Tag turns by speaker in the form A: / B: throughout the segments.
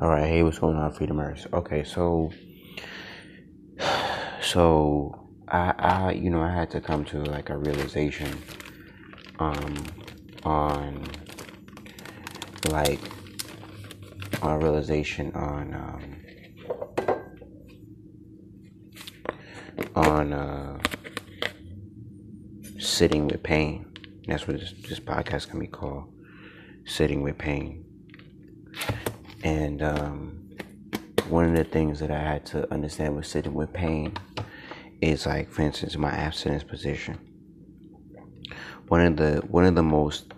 A: All right, hey, what's going on, Freedomers? Okay, so, so I, I, you know, I had to come to like a realization, um, on like a realization on um, on uh, sitting with pain. That's what this, this podcast can be called, sitting with pain. And um, one of the things that I had to understand with sitting with pain is like, for instance, my abstinence position. One of the one of the most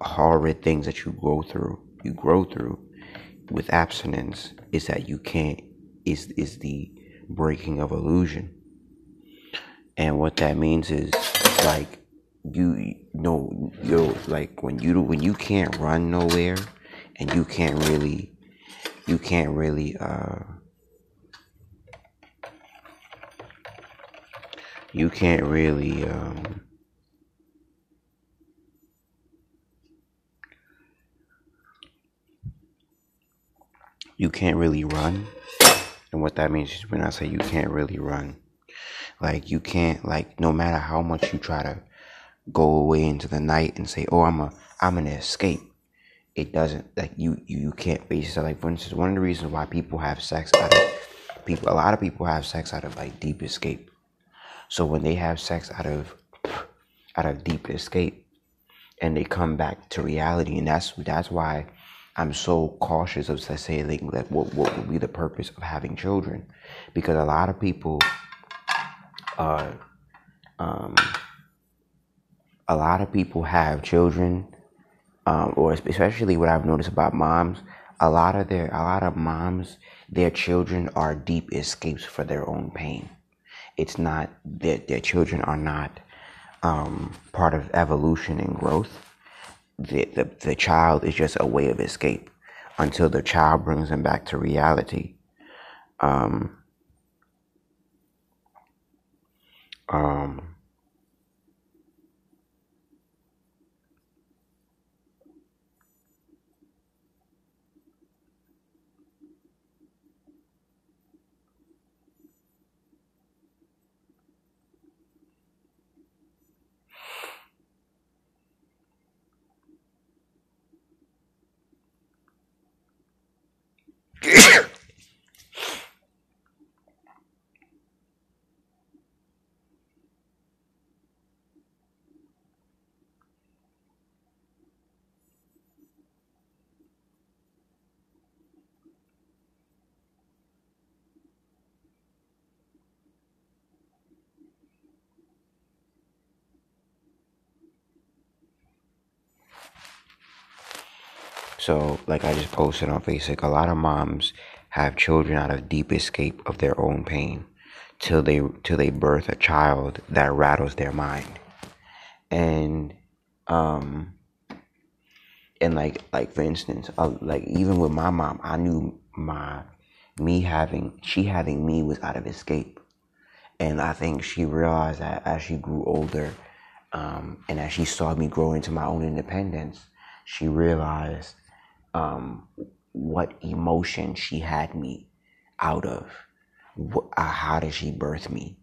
A: horrid things that you go through, you grow through, with abstinence is that you can't is is the breaking of illusion. And what that means is like you know you're like when you when you can't run nowhere and you can't really you can't really uh you can't really um you can't really run. And what that means is when i say you can't really run like you can't like no matter how much you try to go away into the night and say oh i'm a i'm gonna escape it doesn't like you you, can't face yourself like for instance one of the reasons why people have sex out of people a lot of people have sex out of like deep escape. So when they have sex out of out of deep escape and they come back to reality and that's that's why I'm so cautious of saying that what, what would be the purpose of having children. Because a lot of people uh, um, a lot of people have children um, or especially what I've noticed about moms a lot of their a lot of moms their children are deep escapes for their own pain it's not that their children are not um, part of evolution and growth the, the, the child is just a way of escape until the child brings them back to reality. Um, um, So, like I just posted on Facebook, a lot of moms have children out of deep escape of their own pain till they till they birth a child that rattles their mind. And um and like like for instance, uh, like even with my mom, I knew my me having she having me was out of escape. And I think she realized that as she grew older, um, and as she saw me grow into my own independence, she realized um, what emotion she had me out of. Uh, how did she birth me?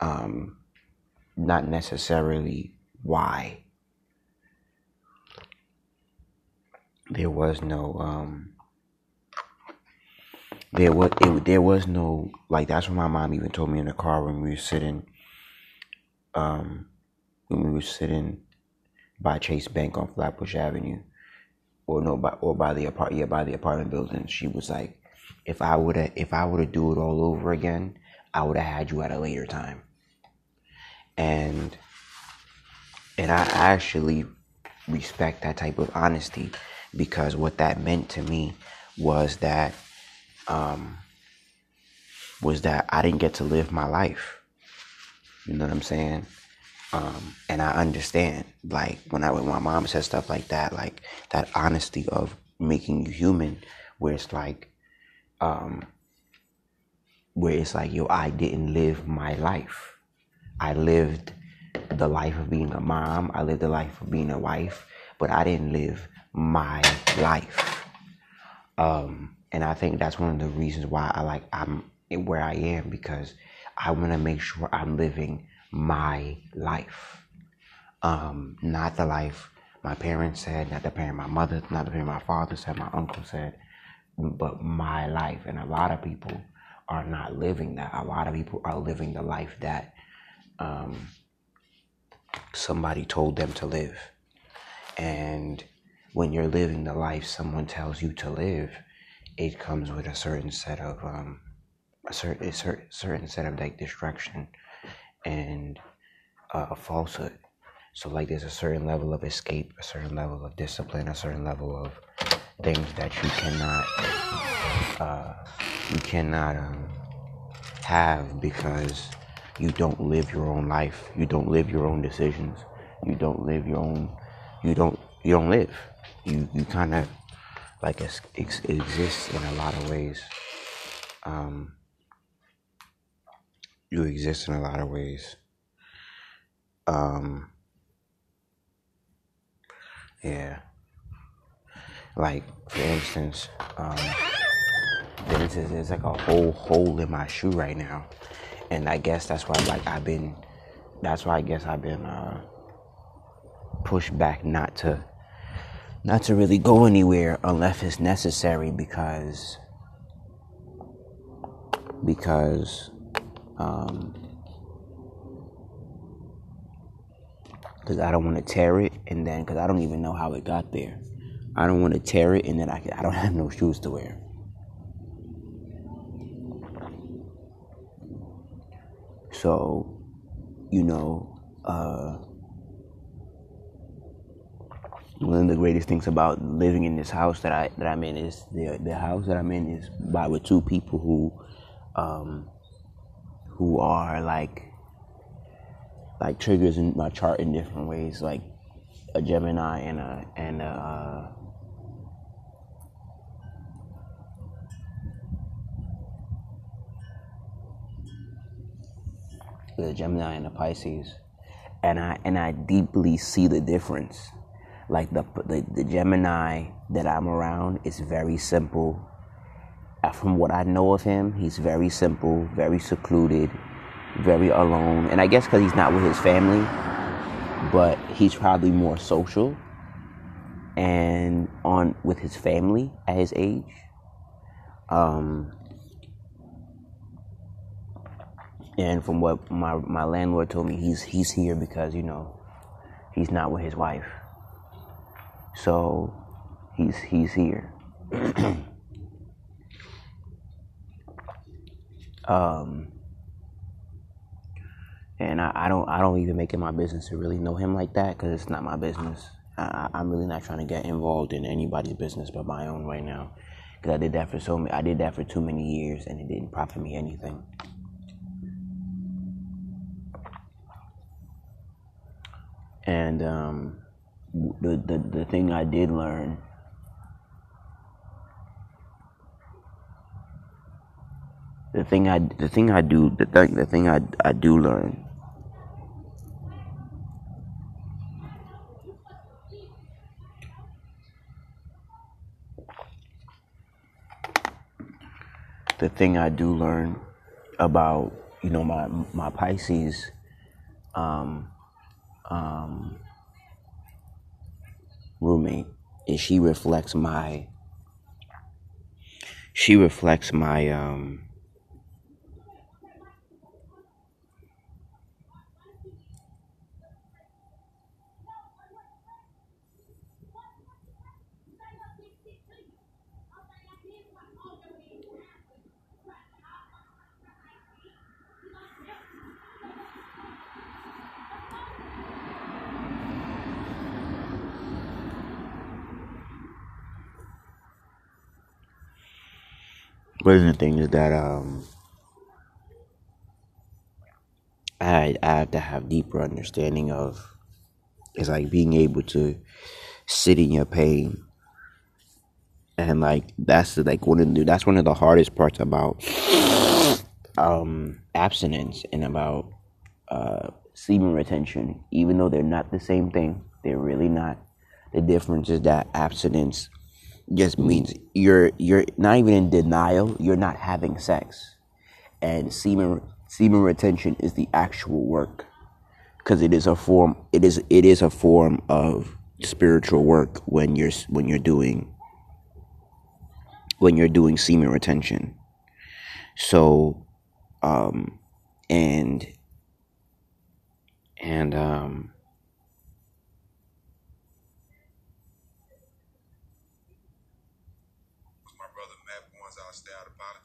A: Um, not necessarily why. There was no um, there was it, there was no like that's what my mom even told me in the car when we were sitting um when we were sitting by Chase Bank on Flatbush Avenue or no, by, or by the apart, yeah, by the apartment building. She was like, if I would have, if I would have do it all over again, I would have had you at a later time. And, and I actually respect that type of honesty because what that meant to me was that, um, was that I didn't get to live my life. You know what I'm saying? Um, and I understand, like when I when my mom said stuff like that, like that honesty of making you human, where it's like, um, where it's like, yo, I didn't live my life. I lived the life of being a mom. I lived the life of being a wife, but I didn't live my life. Um, and I think that's one of the reasons why I like I'm where I am because I want to make sure I'm living my life, um, not the life my parents said, not the parent my mother, not the parent my father said, my uncle said, but my life. And a lot of people are not living that. A lot of people are living the life that um, somebody told them to live. And when you're living the life someone tells you to live, it comes with a certain set of um, a certain a certain set of like distraction and uh, a falsehood. So like there's a certain level of escape, a certain level of discipline, a certain level of things that you cannot uh, you cannot um, have because you don't live your own life. You don't live your own decisions. You don't live your own. You don't. You don't live. You you kind of like it, it exists in a lot of ways. Um, you exist in a lot of ways. Um, yeah. Like for instance, um, instance, there's like a whole hole in my shoe right now, and I guess that's why like I've been. That's why I guess I've been uh, pushed back not to not to really go anywhere unless it's necessary because because um because I don't want to tear it and then because I don't even know how it got there. I don't want to tear it and then I, can, I don't have no shoes to wear. So, you know, uh, one of the greatest things about living in this house that I that I'm in is the the house that I'm in is by with two people who um, who are like like triggers in my chart in different ways, like a Gemini and a and a uh, the Gemini and the Pisces, and I and I deeply see the difference like the, the, the Gemini that I'm around is very simple. From what I know of him, he's very simple, very secluded, very alone. And I guess because he's not with his family, but he's probably more social and on with his family at his age. Um, and from what my my landlord told me, he's he's here because you know he's not with his wife. So he's he's here. um, and I, I, don't I don't even make it my business to really know him like that because it's not my business. I, am really not trying to get involved in anybody's business but my own right now because I did that for so many, I did that for too many years and it didn't profit me anything. And um, the, the, the thing I did learn the thing I the thing I do the thing the thing I I do learn. The thing I do learn about you know my my Pisces um um roommate and she reflects my she reflects my um the things that um I I have to have deeper understanding of? Is like being able to sit in your pain. And like that's like one of the that's one of the hardest parts about um abstinence and about uh semen retention. Even though they're not the same thing they're really not. The difference is that abstinence just means you're you're not even in denial. You're not having sex, and semen semen retention is the actual work because it is a form. It is it is a form of spiritual work when you're when you're doing when you're doing semen retention. So, um, and and um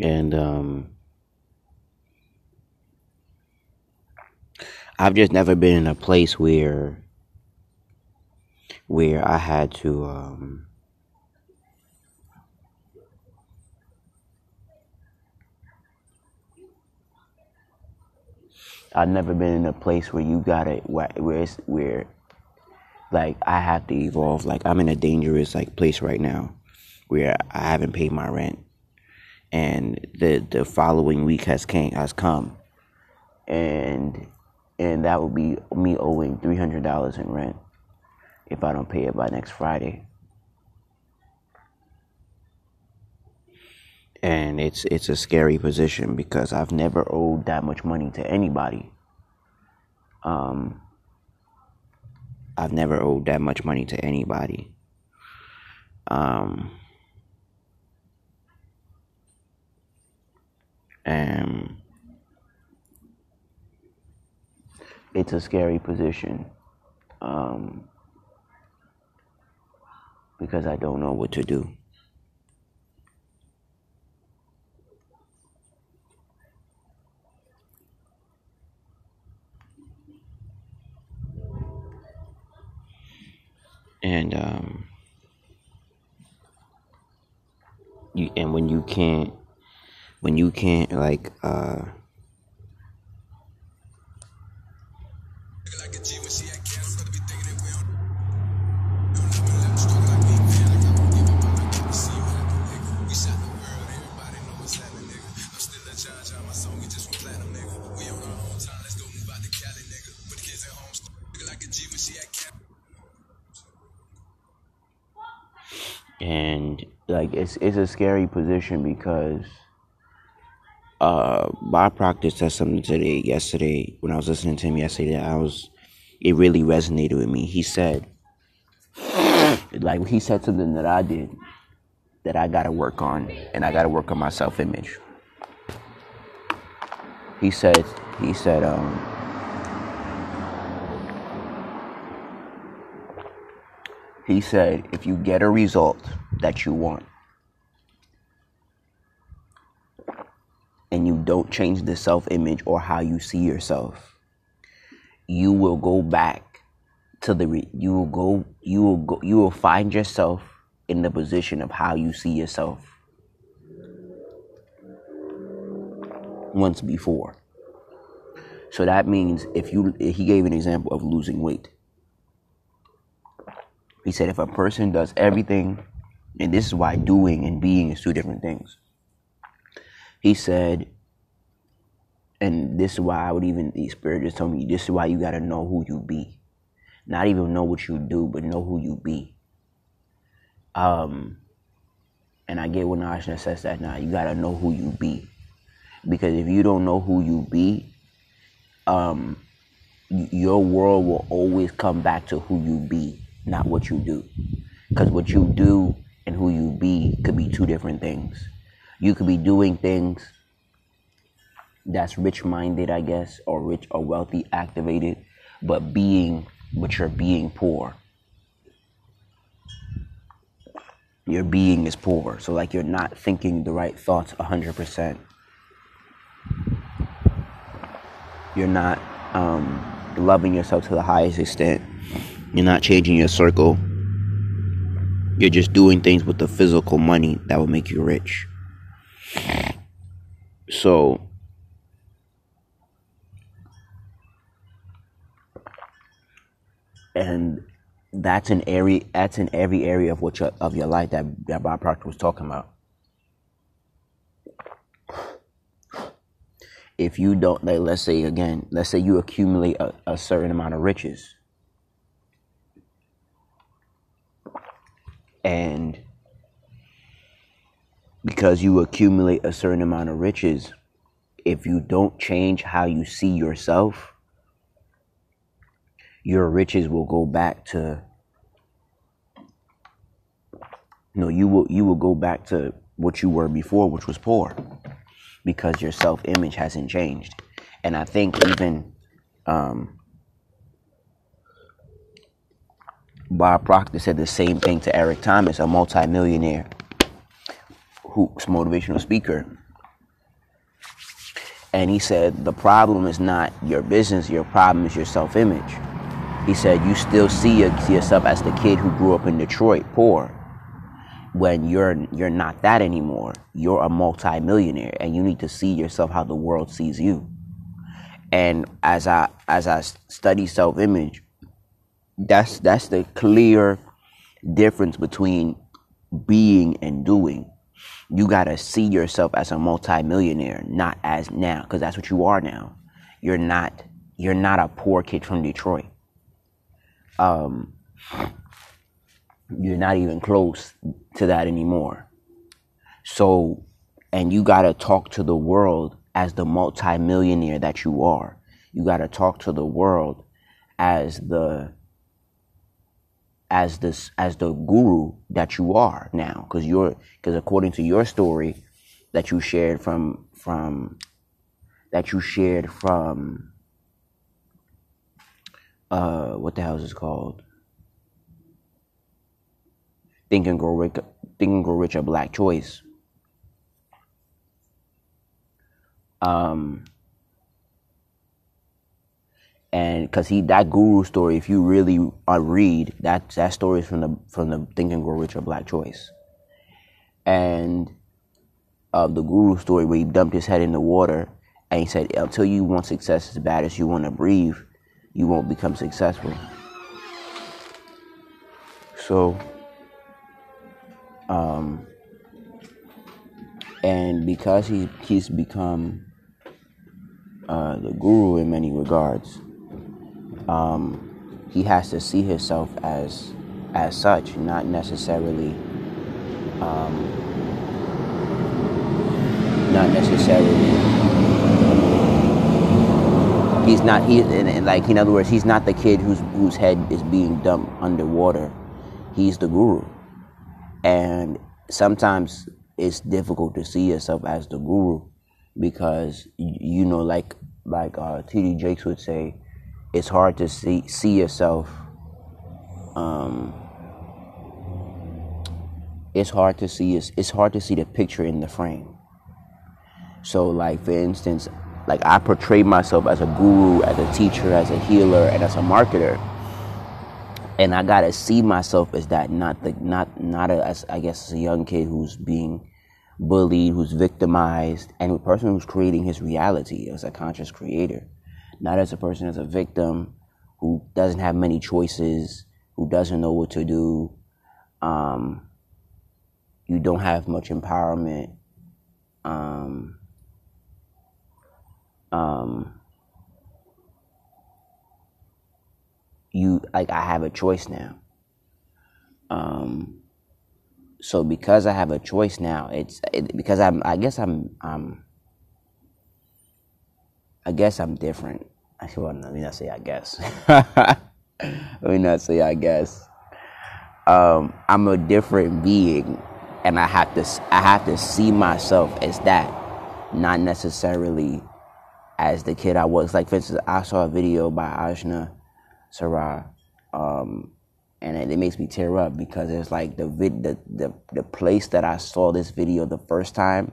A: and um, I've just never been in a place where where I had to um, I've never been in a place where you got it where where it's where like I have to evolve. Like I'm in a dangerous like place right now where I haven't paid my rent and the the following week has came has come, and and that would be me owing three hundred dollars in rent if I don't pay it by next Friday. And it's it's a scary position because I've never owed that much money to anybody. Um, I've never owed that much money to anybody. Um, and it's a scary position um, because I don't know what to do. And um, you, and when you can't when you can't like uh and like it's it's a scary position because uh, Bob Proctor said something today, yesterday, when I was listening to him yesterday, I was, it really resonated with me. He said, like, he said something that I did that I gotta work on, and I gotta work on my self image. He said, he said, um, he said, if you get a result that you want, and you don't change the self image or how you see yourself, you will go back to the re- you will go you will go you will find yourself in the position of how you see yourself once before. So that means if you he gave an example of losing weight. He said if a person does everything and this is why doing and being is two different things he said, and this is why I would even, the Spirit just told me, this is why you got to know who you be. Not even know what you do, but know who you be. Um, and I get when Ashna says that now, you got to know who you be. Because if you don't know who you be, um, your world will always come back to who you be, not what you do. Because what you do and who you be could be two different things. You could be doing things that's rich minded, I guess, or rich or wealthy activated, but being but you're being poor. Your being is poor. So like you're not thinking the right thoughts hundred percent. You're not um, loving yourself to the highest extent. You're not changing your circle. You're just doing things with the physical money that will make you rich. So and that's an area that's in every area of what your, of your life that that Bob Proctor was talking about. If you don't like let's say again, let's say you accumulate a, a certain amount of riches. And because you accumulate a certain amount of riches, if you don't change how you see yourself, your riches will go back to you know you will you will go back to what you were before which was poor because your self image hasn't changed. And i think even um, bob proctor said the same thing to eric thomas a multimillionaire who's motivational speaker and he said the problem is not your business your problem is your self image he said, You still see yourself as the kid who grew up in Detroit poor when you're you're not that anymore. You're a multimillionaire and you need to see yourself how the world sees you. And as I as I study self-image, that's that's the clear difference between being and doing. You got to see yourself as a multimillionaire, not as now because that's what you are now. You're not you're not a poor kid from Detroit um, you're not even close to that anymore. So, and you got to talk to the world as the multimillionaire that you are. You got to talk to the world as the as this as the guru that you are now because you're because according to your story that you shared from from that you shared from uh, what the hell is called? Think and Grow Rich, Think and Grow Rich, a Black Choice. Um, and because he that guru story, if you really uh, read that that story is from the from the Think and Grow Rich, a Black Choice, and uh, the guru story where he dumped his head in the water and he said, "Until you want success as bad as you want to breathe." you won't become successful. So, um, and because he he's become uh, the guru in many regards, um, he has to see himself as as such, not necessarily, um, not necessarily he's not he and, like in other words he's not the kid whose whose head is being dumped underwater. He's the guru. And sometimes it's difficult to see yourself as the guru because you know like like uh, TD Jakes would say it's hard to see see yourself um it's hard to see it's, it's hard to see the picture in the frame so like for instance like I portray myself as a guru, as a teacher, as a healer, and as a marketer. And I gotta see myself as that, not the not not a, as I guess as a young kid who's being bullied, who's victimized, and a person who's creating his reality as a conscious creator, not as a person as a victim who doesn't have many choices, who doesn't know what to do. Um, you don't have much empowerment. Um, um, you like I have a choice now. Um, so because I have a choice now, it's it, because I'm. I guess I'm. Um, I guess I'm different. I well, let me not say I guess. let me not say I guess. Um, I'm a different being, and I have to. I have to see myself as that, not necessarily as the kid I was. Like for instance, I saw a video by Ajna Sarah, um, and it, it, makes me tear up because it's like the vid the, the the place that I saw this video the first time,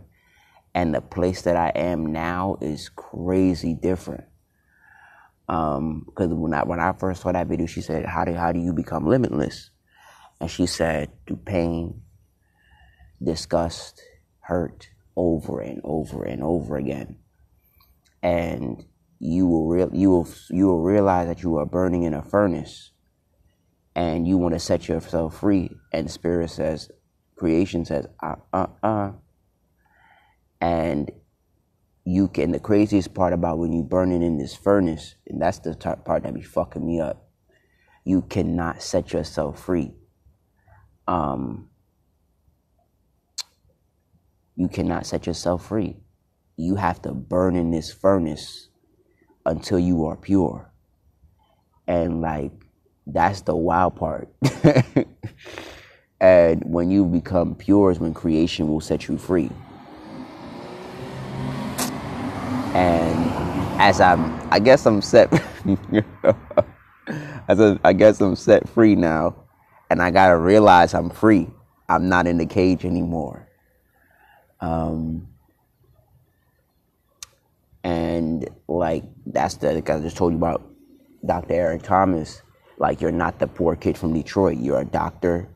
A: and the place that I am now is crazy different. Um, because when I when I first saw that video, she said, "How do how do you become limitless?" And she said, "Through pain, disgust, hurt, over and over and over again." And you will real you will you will realize that you are burning in a furnace, and you want to set yourself free. And spirit says, creation says, "Uh, uh, uh." And you can the craziest part about when you burning in this furnace and that's the part that be fucking me up you cannot set yourself free. Um you cannot set yourself free. You have to burn in this furnace until you are pure. And like that's the wild part. And when you become pure is when creation will set you free and as I'm, I guess I'm set. as I guess I'm set free now, and I gotta realize I'm free. I'm not in the cage anymore. Um, and like that's the like I just told you about Dr. Eric Thomas. Like you're not the poor kid from Detroit. You're a doctor.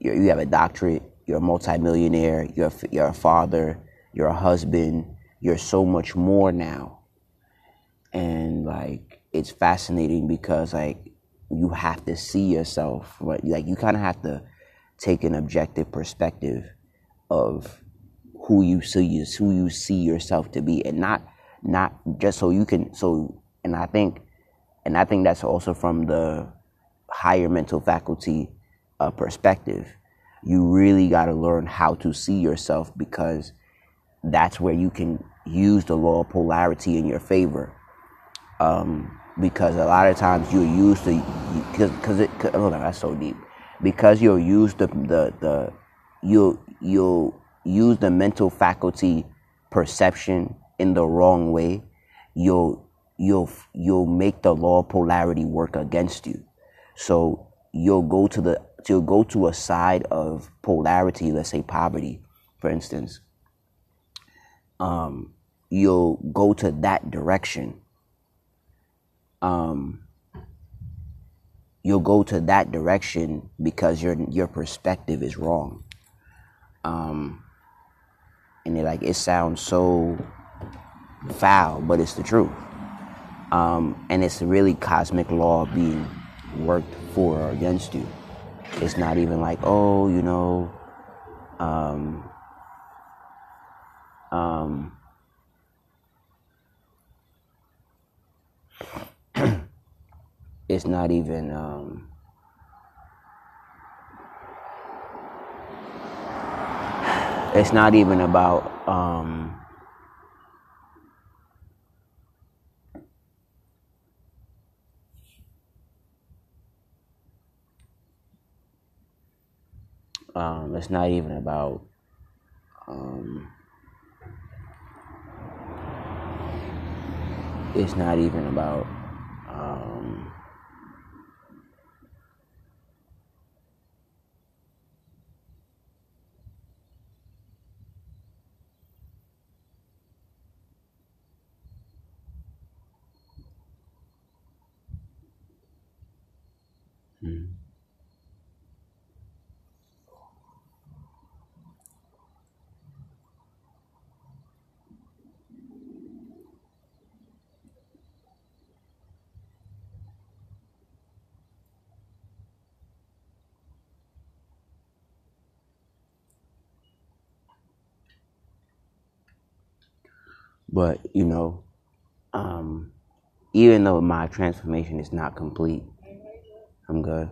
A: You're, you have a doctorate. You're a multimillionaire. You're you're a father. You're a husband you're so much more now. And like it's fascinating because like you have to see yourself, right? Like you kind of have to take an objective perspective of who you see who you see yourself to be, and not not just so you can so. And I think, and I think that's also from the higher mental faculty uh, perspective. You really got to learn how to see yourself because that's where you can use the law of polarity in your favor. Um, because a lot of times you're used to, because it, cause, oh, that's so deep. Because you'll use the, the, the, you'll, you'll use the mental faculty perception in the wrong way, you'll, you'll, you'll make the law of polarity work against you. So you'll go to the, you'll go to a side of polarity, let's say poverty, for instance, um, you'll go to that direction. Um, you'll go to that direction because your your perspective is wrong. Um, and it like it sounds so foul, but it's the truth. Um, and it's really cosmic law being worked for or against you. It's not even like, oh, you know, um, um, it's not even um, it's not even about um, um, it's not even about um, it's not even about um, hmm. But, you know, um, even though my transformation is not complete, I'm good.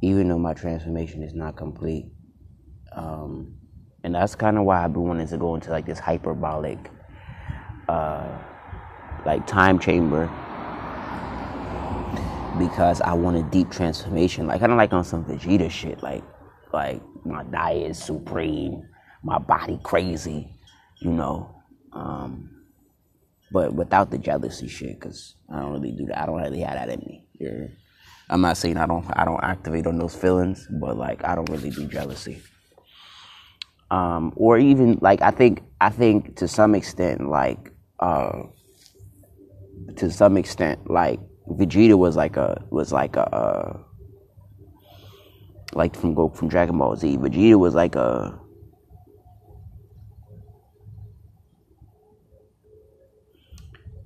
A: Even though my transformation is not complete. Um, and that's kind of why I've been wanting to go into like this hyperbolic, uh, like time chamber because I want a deep transformation. Like kind of like on some Vegeta shit. Like, like my diet is supreme, my body crazy, you know. Um, but without the jealousy shit, because I don't really do that. I don't really have that in me. I'm not saying I don't I don't activate on those feelings, but like I don't really do jealousy. Um, or even like I think I think to some extent like uh, to some extent like Vegeta was like a was like a uh, like from go from Dragon Ball Z. Vegeta was like a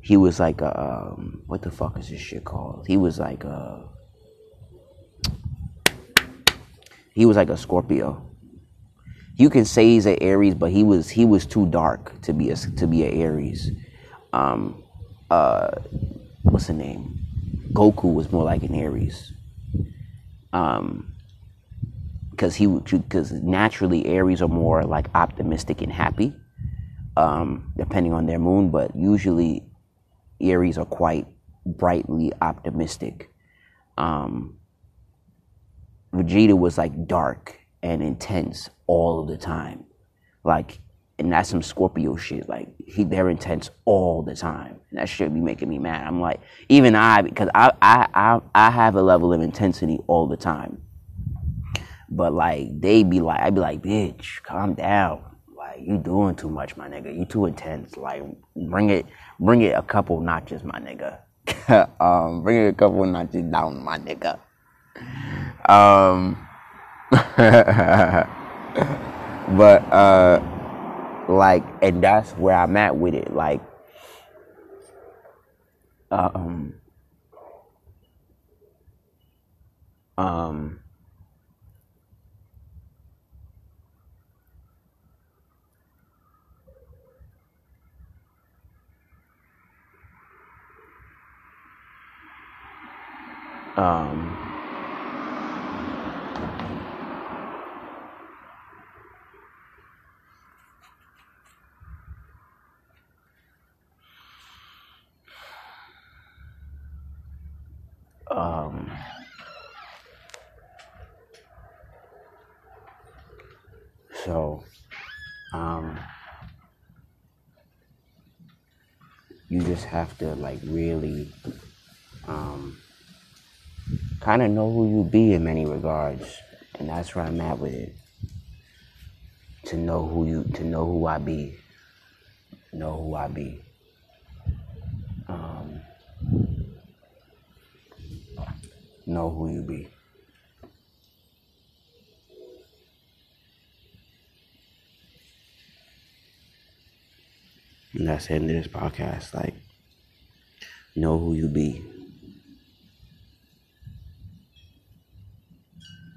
A: he was like a um, what the fuck is this shit called? He was like a he was like a Scorpio. You can say he's an Aries, but he was he was too dark to be a to be an Aries. Um, uh, what's the name? Goku was more like an Aries. Um, because he because naturally Aries are more like optimistic and happy, um, depending on their moon. But usually Aries are quite brightly optimistic. Um, Vegeta was like dark and intense all the time, like, and that's some Scorpio shit. Like he, they're intense all the time, and that should be making me mad. I'm like, even I, because I, I, I, I have a level of intensity all the time, but like they be like, I'd be like, bitch, calm down. Like you doing too much, my nigga. You too intense. Like bring it, bring it a couple notches, my nigga. um, bring it a couple notches down, my nigga. Um, but uh, like, and that's where I'm at with it. Like, um, um, um, um, so, um, you just have to like really, kind of know who you be in many regards, and that's where I'm at with it. To know who you, to know who I be, know who I be. Um, know who you be. And that's the end of this podcast. Like, know who you be.